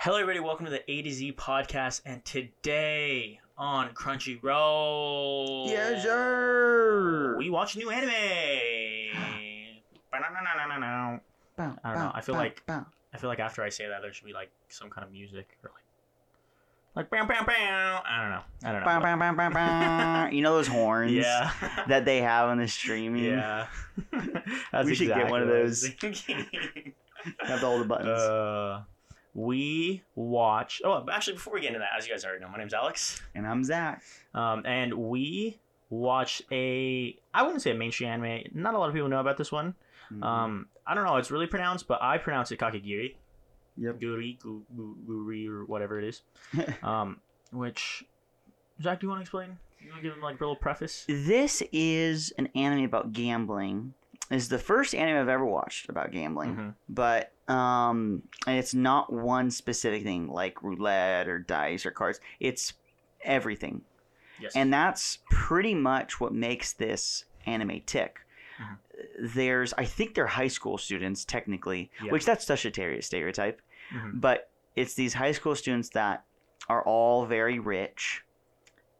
Hello, everybody. Welcome to the A to Z podcast. And today on Crunchyroll, Yes, sir. we watch new anime. I don't know, I feel like- I feel like after I say that, there should be like some kind of music or like, like bam, bam, bam. I don't know. I don't know. Bow, bow, bow, bow, bow. You know those horns Yeah. that they have on the streaming? yeah. That's We should get one of exactly what I was those. have all the buttons. Uh, we watch. Oh, actually, before we get into that, as you guys already know, my name's Alex, and I'm Zach. um, and we watch a. I wouldn't say a mainstream anime. Not a lot of people know about this one. Mhm. Um, I don't know it's really pronounced, but I pronounce it Kakegiri, yep. Guri, gu, gu, Guri, or whatever it is. Um, which Zach, do you want to explain? You want to give him like a little preface? This is an anime about gambling. It's the first anime I've ever watched about gambling, Mhm. but um, it's not one specific thing like roulette or dice or cards. It's everything. Yes. And that's pretty much what makes this anime tick. Mhm. There's, I think they're high school students technically, Yeah. which that's such a ter- stereotype, Mhm. but it's these high school students that are all very rich,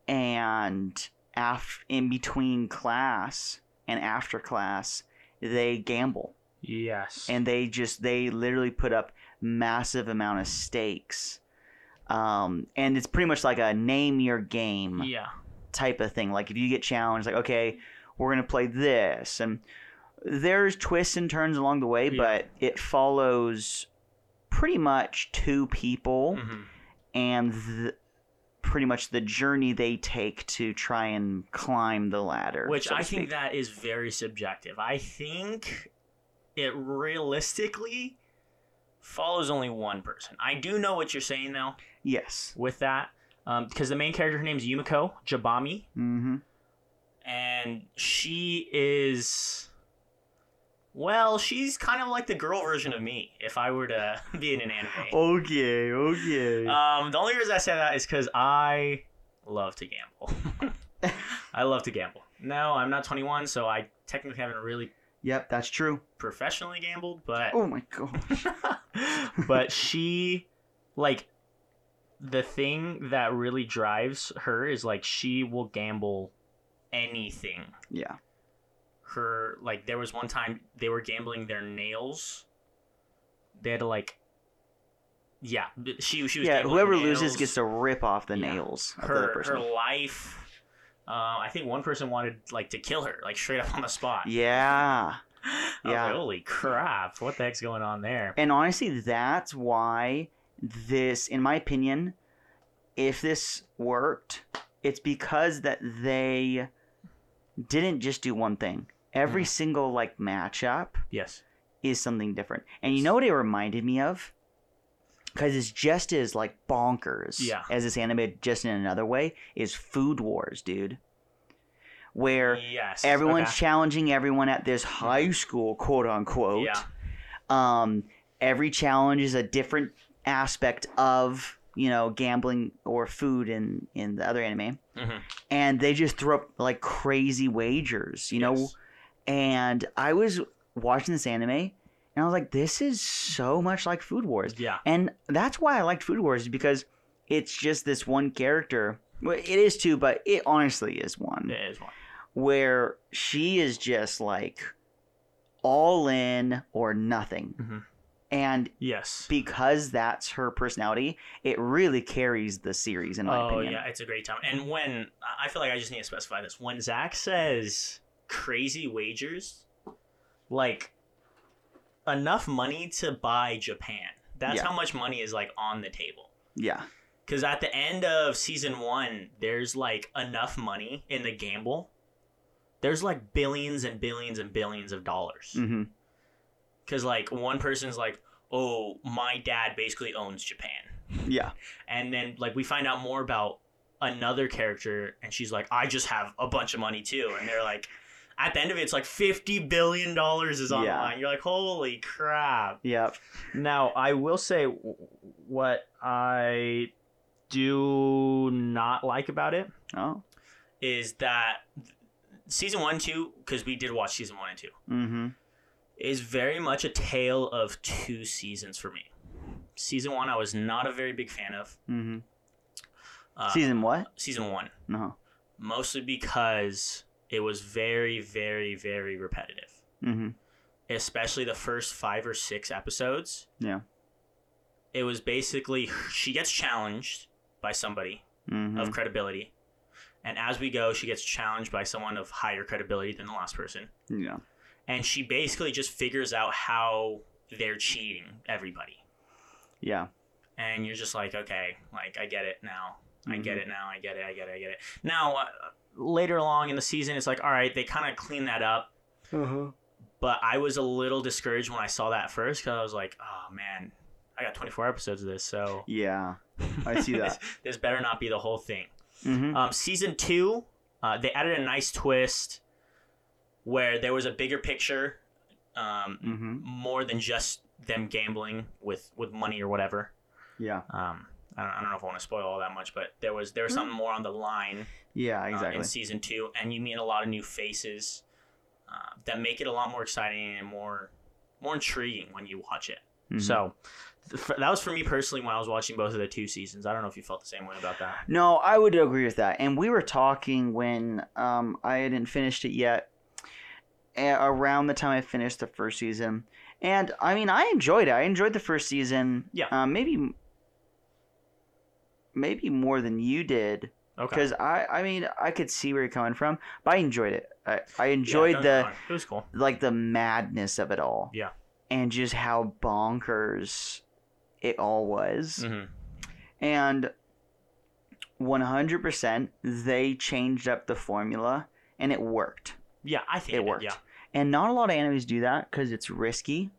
and af- in between class and after class, they gamble yes. and they just they literally put up massive amount of stakes um, and it's pretty much like a name your game yeah. type of thing like if you get challenged like okay we're gonna play this and there's twists and turns along the way Yeah. but it follows pretty much two people Mhm. and th- pretty much the journey they take to try and climb the ladder Which so I think that is very subjective. I think it realistically follows only one person. I do know what you're saying though yes with that, because the main character her name's Yumiko Jabami, mm-hmm and she is. Well, she's kind of like the girl version of me if I were to be in an anime. okay okay Um, the only reason I say that is because I love to gamble. I love to gamble. No, I'm not 21, so I technically haven't really Yep, that's true. professionally gambled, but Oh my gosh. but she like the thing that really drives her is like she will gamble anything. Yeah. Her like there was one time they were gambling their nails. They had to like yeah, she she was Yeah, whoever loses gets to rip off the Yeah. nails of the her person. her life. Uh, I think one person wanted like to kill her, like straight up on the spot. Yeah. Yeah. like, Holy crap! What the heck's going on there? And honestly, that's why this, in my opinion, if this worked, it's because that they didn't just do one thing. Every Mhm. single like matchup Yes. is something different. And you know what it reminded me of? Because it's just as like bonkers Yeah. as this anime, just in another way, is Food Wars, dude. Where Yes. everyone's okay. challenging everyone at this high school, quote unquote. Yeah. Um, every challenge is a different aspect of you know gambling or food in in the other anime, Mhm. and they just throw up like crazy wagers, you know. Yes. And I was watching this anime, and I was like, this is so much like Food Wars, Yeah. and that's why I liked Food Wars because it's just this one character. Well, it is two, but it honestly is one It is one. where she is just like all in or nothing. Mhm. And Yes. because that's her personality, it really carries the series, in my Oh opinion. yeah, it's a great time. And when I feel like I just need to specify this, when Zach says crazy wagers, like enough money to buy Japan. That's Yeah. how much money is like on the table. Yeah. Because at the end of season one, there's like enough money in the gamble. There's like billions and billions and billions of dollars. hmm Because like one person's like, oh, my dad basically owns Japan. Yeah. And then like we find out more about another character, and she's like, I just have a bunch of money too. And they're like, at the end of it, it's like fifty billion dollars is on Yeah. line. You're like, holy crap. Yep. Now, I will say w- what I do not like about it Oh. is that season one, two, because we did watch season one and two, Mm-hmm. is very much a tale of two seasons for me. season one, I was not a very big fan of. Mm-hmm. Uh, Season what? season one, No. mostly because it was very, very, very repetitive. Mm-hmm. Especially the first five or six episodes. Yeah. It was basically she gets challenged by somebody Mm-hmm. of credibility, and as we go, she gets challenged by someone of higher credibility than the last person. yeah. and she basically just figures out how they're cheating everybody Yeah. and you're just like okay like i get it now i get Mhm. it now i get it i get it i get it now uh, later along in the season it's like all right they kind of clean that up Uh-huh. but i was a little discouraged when i saw that first because i was like oh man i got 24 episodes of this so Yeah. I see that. this, this better not be the whole thing Mm-hmm. um, season two, uh, they added a nice twist where there was a bigger picture, um, mm-hmm. more than just them gambling with, with money or whatever. Yeah. Um, I don't, I don't know if I want to spoil all that much, but there was there was something more on the line Yeah. uh, Exactly. in season two, and you meet a lot of new faces uh, that make it a lot more exciting and more more intriguing when you watch it. Mhm. So that was for me personally when I was watching both of the two seasons. I don't know if you felt the same way about that. No, I would agree with that. And we were talking when um, I hadn't finished it yet, around the time I finished the first season. And I mean, I enjoyed it. I enjoyed the first season. Yeah. Um, maybe, maybe more than you did, Okay. because I, I mean, I could see where you're coming from, but I enjoyed it. I, I enjoyed Yeah, the don't get me wrong. It was cool. like the madness of it all. Yeah. And just how bonkers it all was. hmm And 100% they changed up the formula and it worked. Yeah, I think It it, worked. Yeah. And not a lot of animes do that because it's risky.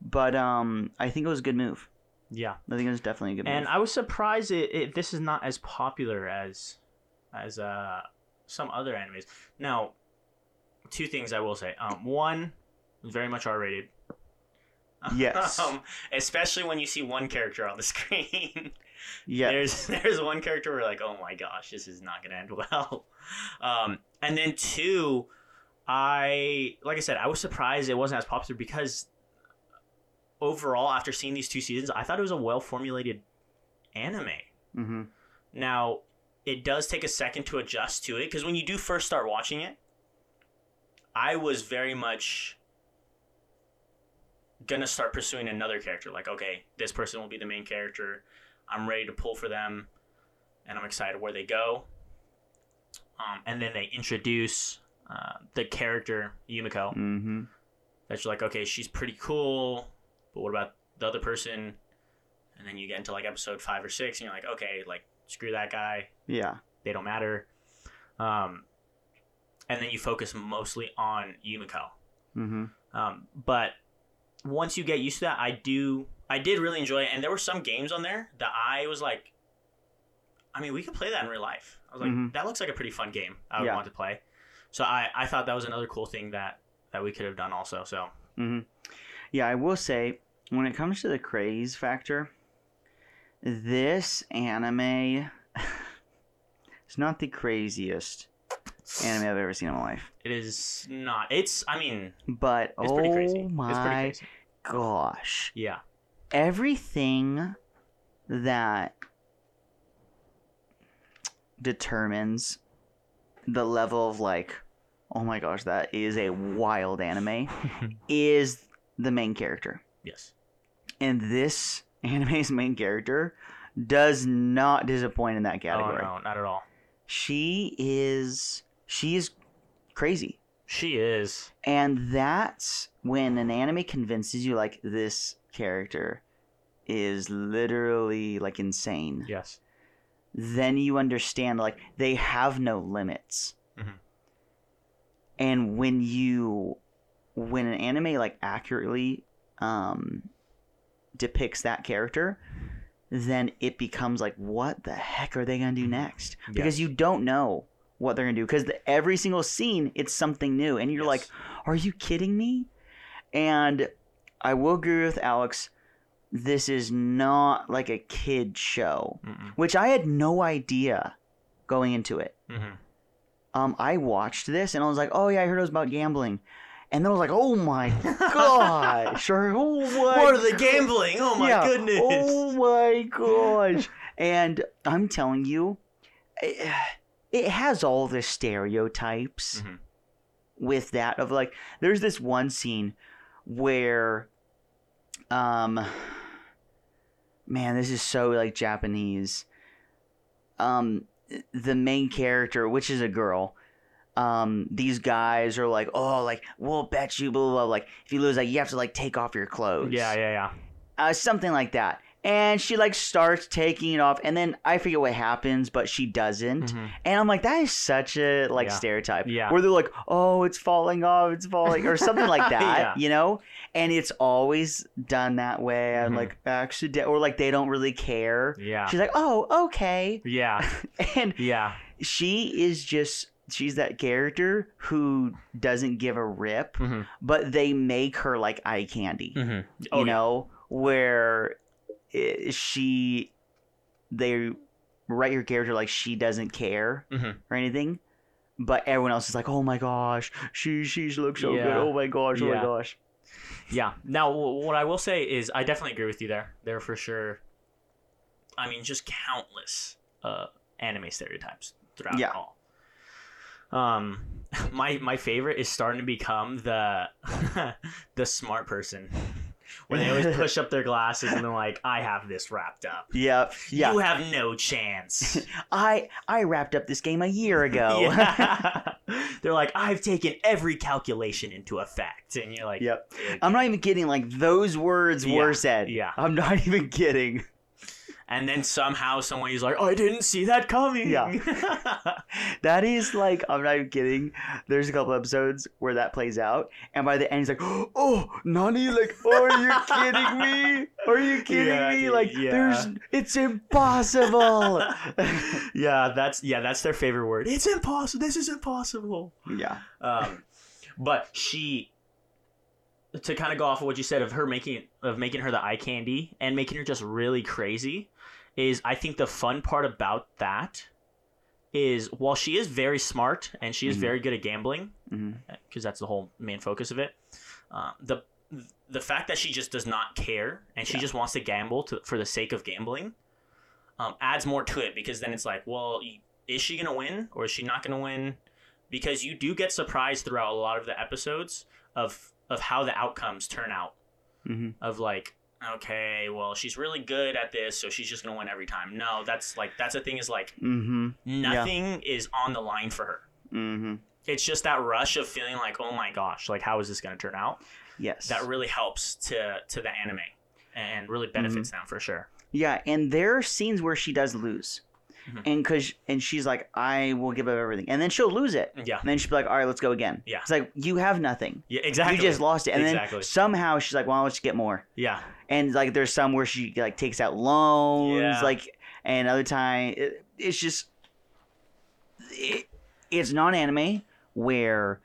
But um, I think it was a good move. Yeah. I think it was definitely a good And move. I was surprised it, it this is not as popular as as uh some other animes. Now, two things I will say. Um, one, very much R rated. Yes. um, especially when you see one character on the screen. yeah. There's there's one character where like, oh my gosh, this is not gonna end well. Um, and then two, I like I said, I was surprised it wasn't as popular because overall, after seeing these two seasons, I thought it was a well formulated anime. hmm Now, it does take a second to adjust to it because when you do first start watching it, I was very much gonna start pursuing another character. Like, okay, this person will be the main character. I'm ready to pull for them, and I'm excited where they go. Um, and then they introduce uh, the character Yumiko. hmm That's like, okay, she's pretty cool, but what about the other person? And then you get into like episode five or six, and you're like, okay, like screw that guy, Yeah. they don't matter. Um, and then you focus mostly on Yumiko. hmm Um, but once you get used to that, I do, I did really enjoy it, and there were some games on there that I was like, I mean, we could play that in real life. I was like, Mhm. that looks like a pretty fun game. I would Yeah. want to play. So I, I thought that was another cool thing that that we could have done also. So Mm-hmm. Yeah, I will say, when it comes to the craze factor, this anime is not the craziest anime I've ever seen in my life. It is not. It's. I mean, But it's oh pretty crazy. my It's pretty crazy. gosh, Yeah. everything that determines the level of like, oh my gosh, that is a wild anime, is the main character. yes. And this anime's main character does not disappoint in that Oh category. no, not at all. She is she is crazy. She is. And that's when an anime convinces you like this character is literally like insane. Yes. Then you understand like they have no limits. Mhm. And when you when an anime like accurately um depicts that character, then it becomes like what the heck are they going to do next? Because Yes. you don't know what they're going to do because every single scene it's something new and you're like are you kidding me? And I will agree with Alex. This is not like a kid show, Mm-mm. which I had no idea going into it. Mhm. Um, I watched this and I was like, oh yeah, I heard it was about gambling, and then I was like, oh my gosh, or oh my What are they gambling? Oh my Yeah. goodness. Oh my gosh. and I'm telling you, it, it has all the stereotypes Mhm. with that of like there's this one scene where um man, this is so like Japanese. Um the main character, which is a girl, um, these guys are like, oh, like we'll bet you, blah, blah, blah. Like if you lose, like you have to like take off your clothes Yeah, yeah, yeah. uh, something like that. And she like starts taking it off, and then I forget what happens, but she doesn't. Mhm. And I'm like, that is such a like Yeah. stereotype. Yeah. Where they're like, oh, it's falling off, it's falling, or something like that, Yeah. you know? And it's always done that way. I'm Mhm. like, accident, or like they don't really care. Yeah. She's like, oh, okay. Yeah. And Yeah. she is just, she's that character who doesn't give a rip, hmm but they make her like eye candy hmm you know, where she they write her character like she doesn't care hmm or anything, but everyone else is like, oh my gosh, she she looks so good, oh my gosh, oh my gosh. Yeah. Now, what I will say is, I definitely agree with you there. There are for sure. I mean, just countless uh, anime stereotypes throughout Yeah. all. Um, my my favorite is starting to become the the smart person, where they always push up their glasses and they're like, "I have this wrapped up. Yep, yeah. You have no chance." I I wrapped up this game a year ago. Yeah. they're like, "I've taken every calculation into effect," and you're like, yep. I'm not even kidding. Like those words Yeah, were said. yeah. I'm not even kidding. And then somehow somebody's like, "I didn't see that coming." Yeah. That is like I'm not even kidding. There's a couple episodes where that plays out, and by the end he's like, "Oh, Nani, like, oh, are you kidding me? Are you kidding Yeah, me? Like, yeah. there's, it's impossible." yeah, that's yeah, that's their favorite word. It's impossible. This is impossible. yeah, Um, but she, to kind of go off of what you said of her making of making her the eye candy and making her just really crazy, is I think the fun part about that is while she is very smart and she is Mhm. very good at gambling because that's the whole main focus of it. Uh, the the fact that she just does not care and she Yeah. just wants to gamble to, for the sake of gambling um, adds more to it because then it's like, well, is she gonna win or is she not gonna win? Because you do get surprised throughout a lot of the episodes of of how the outcomes turn out. Mhm. Of like, okay, well, she's really good at this, so she's just gonna win every time. No, that's like that's the thing is like mm-hmm, nothing is on the line for her. mm-hmm. It's just that rush of feeling like, oh my gosh, like how is this gonna turn out? Yes, That really helps to to the anime and really benefits them for sure. yeah, and there are scenes where she does lose, Mhm. and cause and she's like, "I will give up everything," and then she'll lose it, Yeah, and then she'll be like, "All right, let's go again." Yeah. it's like you have nothing. yeah, exactly. You just lost it, and Exactly. then somehow she's like, "Well, let's get more." yeah, and like there's some where she like takes out loans Yeah. like and other time it, it's just it, it's not anime where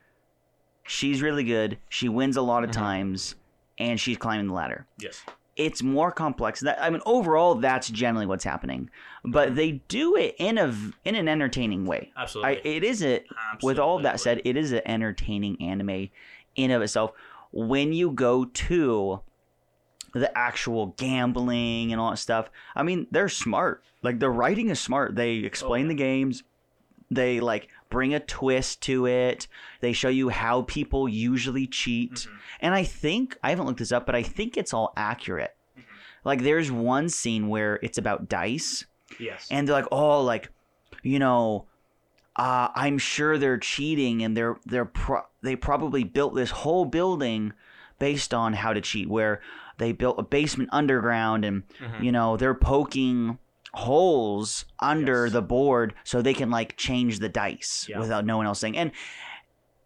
she's really good she wins a lot of Mhm. times and she's climbing the ladder yes, it's more complex that i mean overall that's generally what's happening but they do it in a in an entertaining way I, absolutely. it is a with all of that said, it is an entertaining anime in of itself. When you go to the actual gambling and all that stuff, I mean, they're smart. Like the writing is smart. They explain yeah. the games. They like bring a twist to it. They show you how people usually cheat. Mhm. And I think I haven't looked this up, but I think it's all accurate. Like there's one scene where it's about dice yes, and they're like, oh, like, you know, uh, I'm sure they're cheating, and they're they're pro- they probably built this whole building based on how to cheat, where they built a basement underground, and Mhm. you know they're poking holes under Yes. the board so they can like change the dice Yeah. without no one else saying. And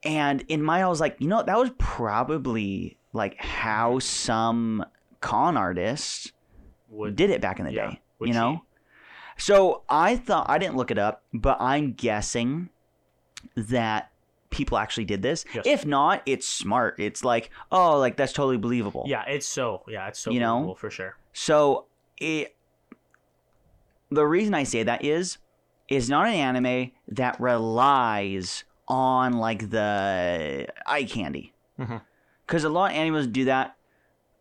and in my, I was like, you know, that was probably like how mm-hmm. some con artists would did it back in the yeah, day. would You know? cheat. So I thought I didn't look it up, but I'm guessing that people actually did this. Yes. If not, it's smart. It's like, oh, like that's totally believable. Yeah, it's so yeah, it's so You know? believable for sure. So it the reason I say that is is not an anime that relies on like the eye candy. Because a lot of animes do that.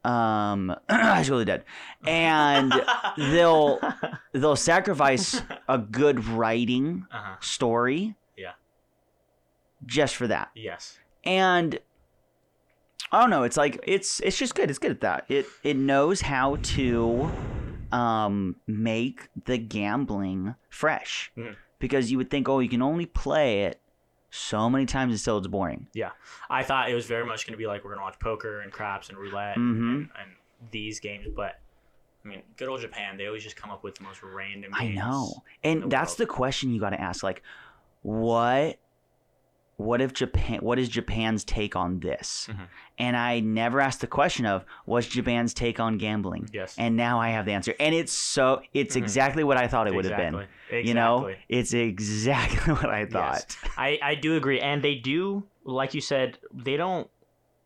Um, School of Dead, and they'll they'll sacrifice a good writing uh-huh. story. Yeah. Just for that, Yes. and I don't know. It's like it's it's just good. It's good at that. It it knows how to um make the gambling fresh Mhm. because you would think, oh, you can only play it so many times until it's boring. Yeah, I thought it was very much going to be like we're going to watch poker and craps and roulette Mhm. and, and these games, but I mean, good old Japan, they always just come up with the most random I know, in the and that's world. the question you got to ask. Like, what what if Japan? What is Japan's take on this? Mhm. And I never asked the question of what's Japan's take on gambling. Yes. And now I have the answer, and it's so it's Mhm. exactly what I thought it would have been. Exactly. Exactly. You know, it's exactly what I thought. I, I do agree, and they do, like you said, they don't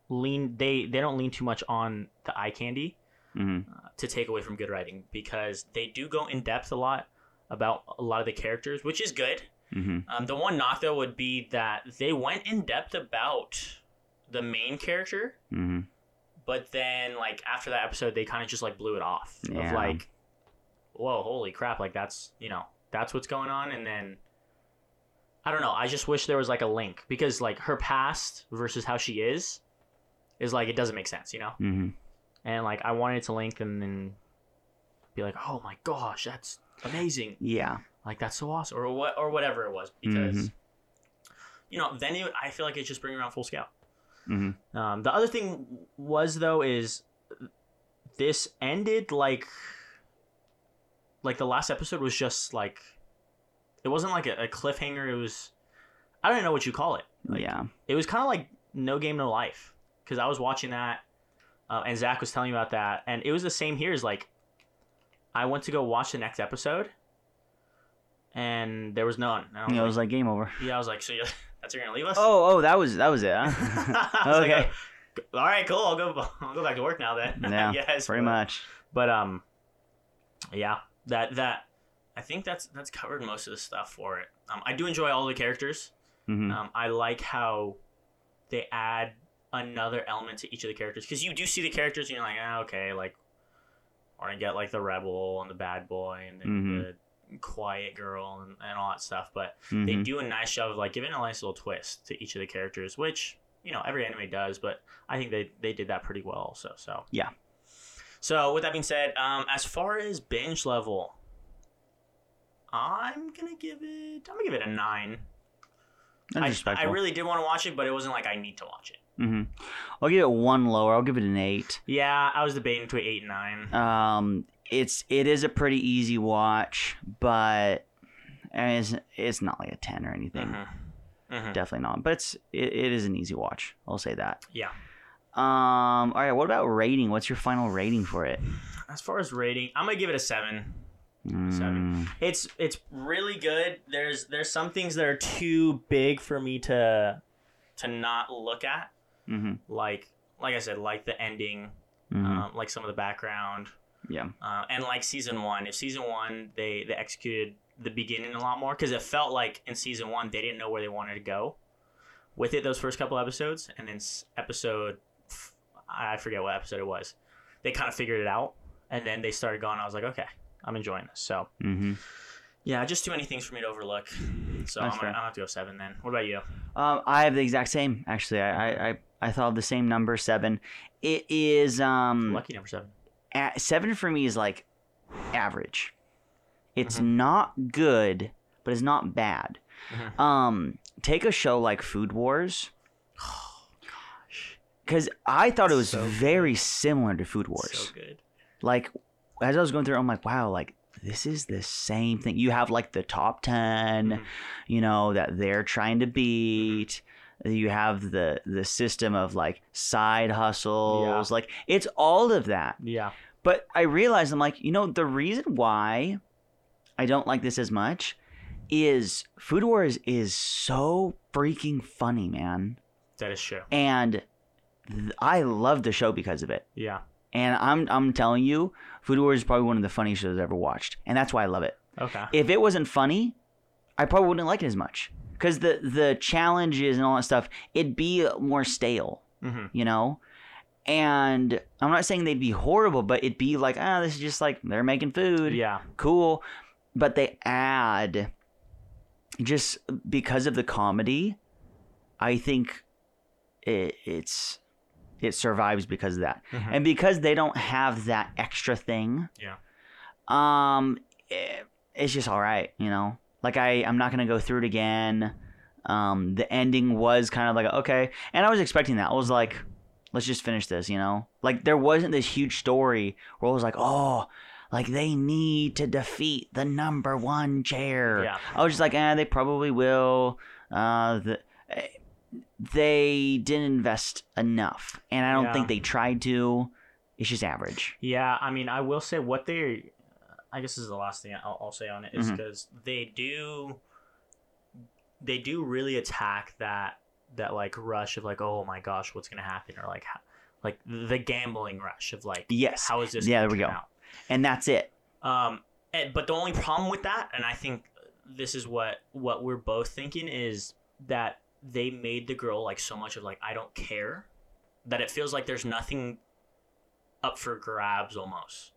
lean they they don't lean too much on the eye candy hmm uh, to take away from good writing because they do go in depth a lot about a lot of the characters, which is good. Hmm Um, the one knock though would be that they went in depth about the main character, hmm but then like after that episode, they kind of just like blew it off of like, whoa, holy crap! Like that's you know that's what's going on, and then. I don't know. I just wish there was like a link because like her past versus how she is is like it doesn't make sense, you know? hmm And like I wanted to link and then be like, "Oh my gosh, that's amazing." Yeah. Like that's so awesome or what or whatever it was because Mhm. you know, then it, I feel like it's just bringing around full scale. hmm Um, the other thing was though is this ended like like the last episode was just like it wasn't like a, a cliffhanger. It was I don't even know what you call it. Like, yeah. It was kind of like No Game No Life because I was watching that uh, and Zach was telling me about that, and it was the same here here. Is like I went to go watch the next episode, and there was none. And I was You know, it like, was like game over. yeah, I was like, so you, that's where you're gonna leave us? Oh, oh, that was that was it. Huh? Was like, okay. uh, all right, cool. I'll go. I'll go back to work now then. Yeah, yes, Pretty but, much. But um, yeah, that that I think that's that's covered most of the stuff for it. Um, I do enjoy all the characters. hmm Um, I like how they add another element to each of the characters because you do see the characters and you're like, ah, okay, like, or I get like the rebel and the bad boy and then Mhm. the quiet girl and, and all that stuff, but they hmm do a nice job of like giving a nice little twist to each of the characters, which you know every anime does, but I think they they did that pretty well also. So Yeah. So with that being said, um, as far as binge level, I'm gonna give it. I'm gonna give it a nine. I, I really did want to watch it, but it wasn't like I need to watch it. Mm-hmm. I'll give it one lower. I'll give it an eight. Yeah, I was debating between eight and nine. Um, it's it is a pretty easy watch, but it's it's not like a ten or anything. Mhm. Mhm. Definitely not. But it's it, it is an easy watch. I'll say that. Yeah. Um. All right. What about rating? What's your final rating for it? As far as rating, I'm gonna give it a seven. Mm, Seven. It's it's really good. There's there's some things that are too big for me to to not look at. Mm-hmm. Like like I said, like the ending, hmm um, like some of the background, yeah. uh, and like season one. If season one they they executed the beginning a lot more because it felt like in season one they didn't know where they wanted to go with it those first couple episodes, and then episode I forget what episode it was. They kind of figured it out, and then they started going. I was like, okay, I'm enjoying this. So Mm-hmm. yeah, just too many things for me to overlook. So That's I'm gonna. I'm gonna have to go seven then. What about you? Um, I have the exact same. Actually, I I I, I thought of the same number seven. It is um Lucky number seven. A seven for me is like average. It's Mhm. not good, but it's not bad. Mhm. Um, take a show like Food Wars. Gosh. Because I thought it was So good. very similar to Food Wars. So good. Like, as I was going through, I'm like, wow, like this is the same thing. You have like the top 10 Mhm. you know, that they're trying to beat. You have the the system of like side hustles. Like it's all of that. Yeah. But I realized I'm like, you know, the reason why I don't like this as much is Food Wars is so freaking funny, man. That is true. And th- I love the show because of it. Yeah. And I'm I'm telling you, Food Wars is probably one of the funniest shows I've ever watched. And that's why I love it. Okay. If it wasn't funny, I probably wouldn't like it as much. Because the the challenges and all that stuff, it'd be more stale. Mm-hmm. you know? And I'm not saying they'd be horrible, but it'd be like, ah, this is just like they're making food. Yeah. Cool. But they add just because of the comedy, I think it, it's it survives because of that. Mhm. And because they don't have that extra thing. Yeah. Um it, it's just all right, you know. Like I I'm not going to go through it again. Um the ending was kind of like okay, and I was expecting that. I was like let's just finish this, you know? Like there wasn't this huge story where I was like, "Oh, like they need to defeat the number 1 chair." Yeah. I was just like, "Eh, they probably will." Uh the eh, they didn't invest enough, and I don't Yeah. think they tried to. It's just average. Yeah, I mean, I will say what they. I guess this is the last thing I'll, I'll say on it is Mhm. because they do. They do really attack that that like rush of like oh my gosh what's gonna happen or like like the gambling rush of like Yes. how is this Yeah, there we go. out? And that's it. Um, and, but the only problem with that, and I think this is what what we're both thinking is that they made the girl like so much of like I don't care that it feels like there's nothing up for grabs almost.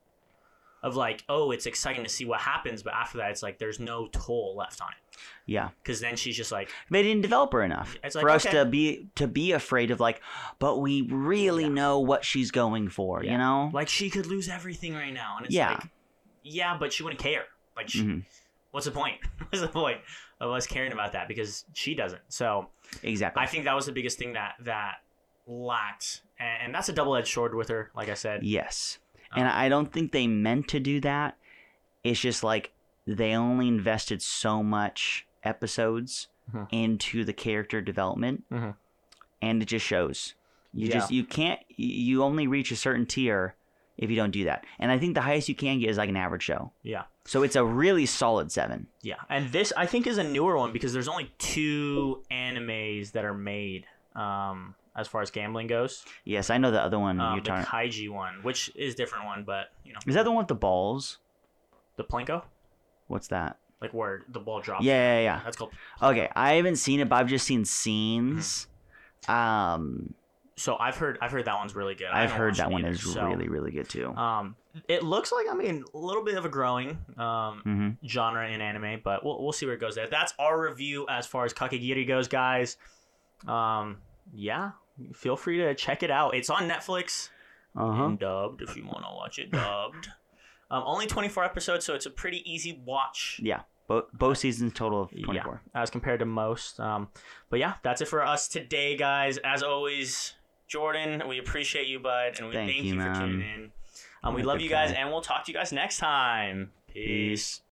Of like, oh, it's exciting to see what happens, but after that, it's like there's no toll left on it Yeah. because then she's just like, They didn't develop her enough It's for us okay. to be to be afraid of like, but we really Yeah. know what she's going for, Yeah. you know? like she could lose everything right now, and it's Yeah. like, yeah, but she wouldn't care. Like, she, Mhm. what's the point? what's the point of us caring about that because she doesn't? So. Exactly. I think that was the biggest thing that that lacked, and, and that's a double edged sword with her. Like I said, yes. And Um, I don't think they meant to do that. It's just like they only invested so much episodes Mhm. into the character development Mhm. and it just shows. You Yeah. just you can't you only reach a certain tier if you don't do that. And I think the highest you can get is like an average show. yeah, So it's a really solid 7. yeah. And this I think is a newer one because there's only two animes that are made um, as far as gambling goes. Yes, I know the other one Um, you're the talking. Kaiji one, which is a different one, but you know, Is that the one with the balls? the Plinko, What's that? like where the ball drops. Yeah, yeah, yeah. that's called. Okay, I haven't seen it, but I've just seen scenes. Mm-hmm. Um, So I've heard I've heard that one's really good. I've heard that one either, is so, really, really good too. Um, it looks like I mean a little bit of a growing um, hmm genre in anime, but we'll, we'll see where it goes there. That's our review as far as Kakegiri goes, guys. Um, yeah, feel free to check it out. It's on Netflix Uh huh. and dubbed if you want to watch it dubbed. um, only 24 episodes, so it's a pretty easy watch. Yeah, both both seasons total of 24 Yeah, as compared to most. Um, but yeah, that's it for us today, guys. As always, Jordan, we appreciate you, bud, and we Thank thank, you, you, for tuning in. Um, we love you guys, guy. and we'll talk to you guys next time. Peace.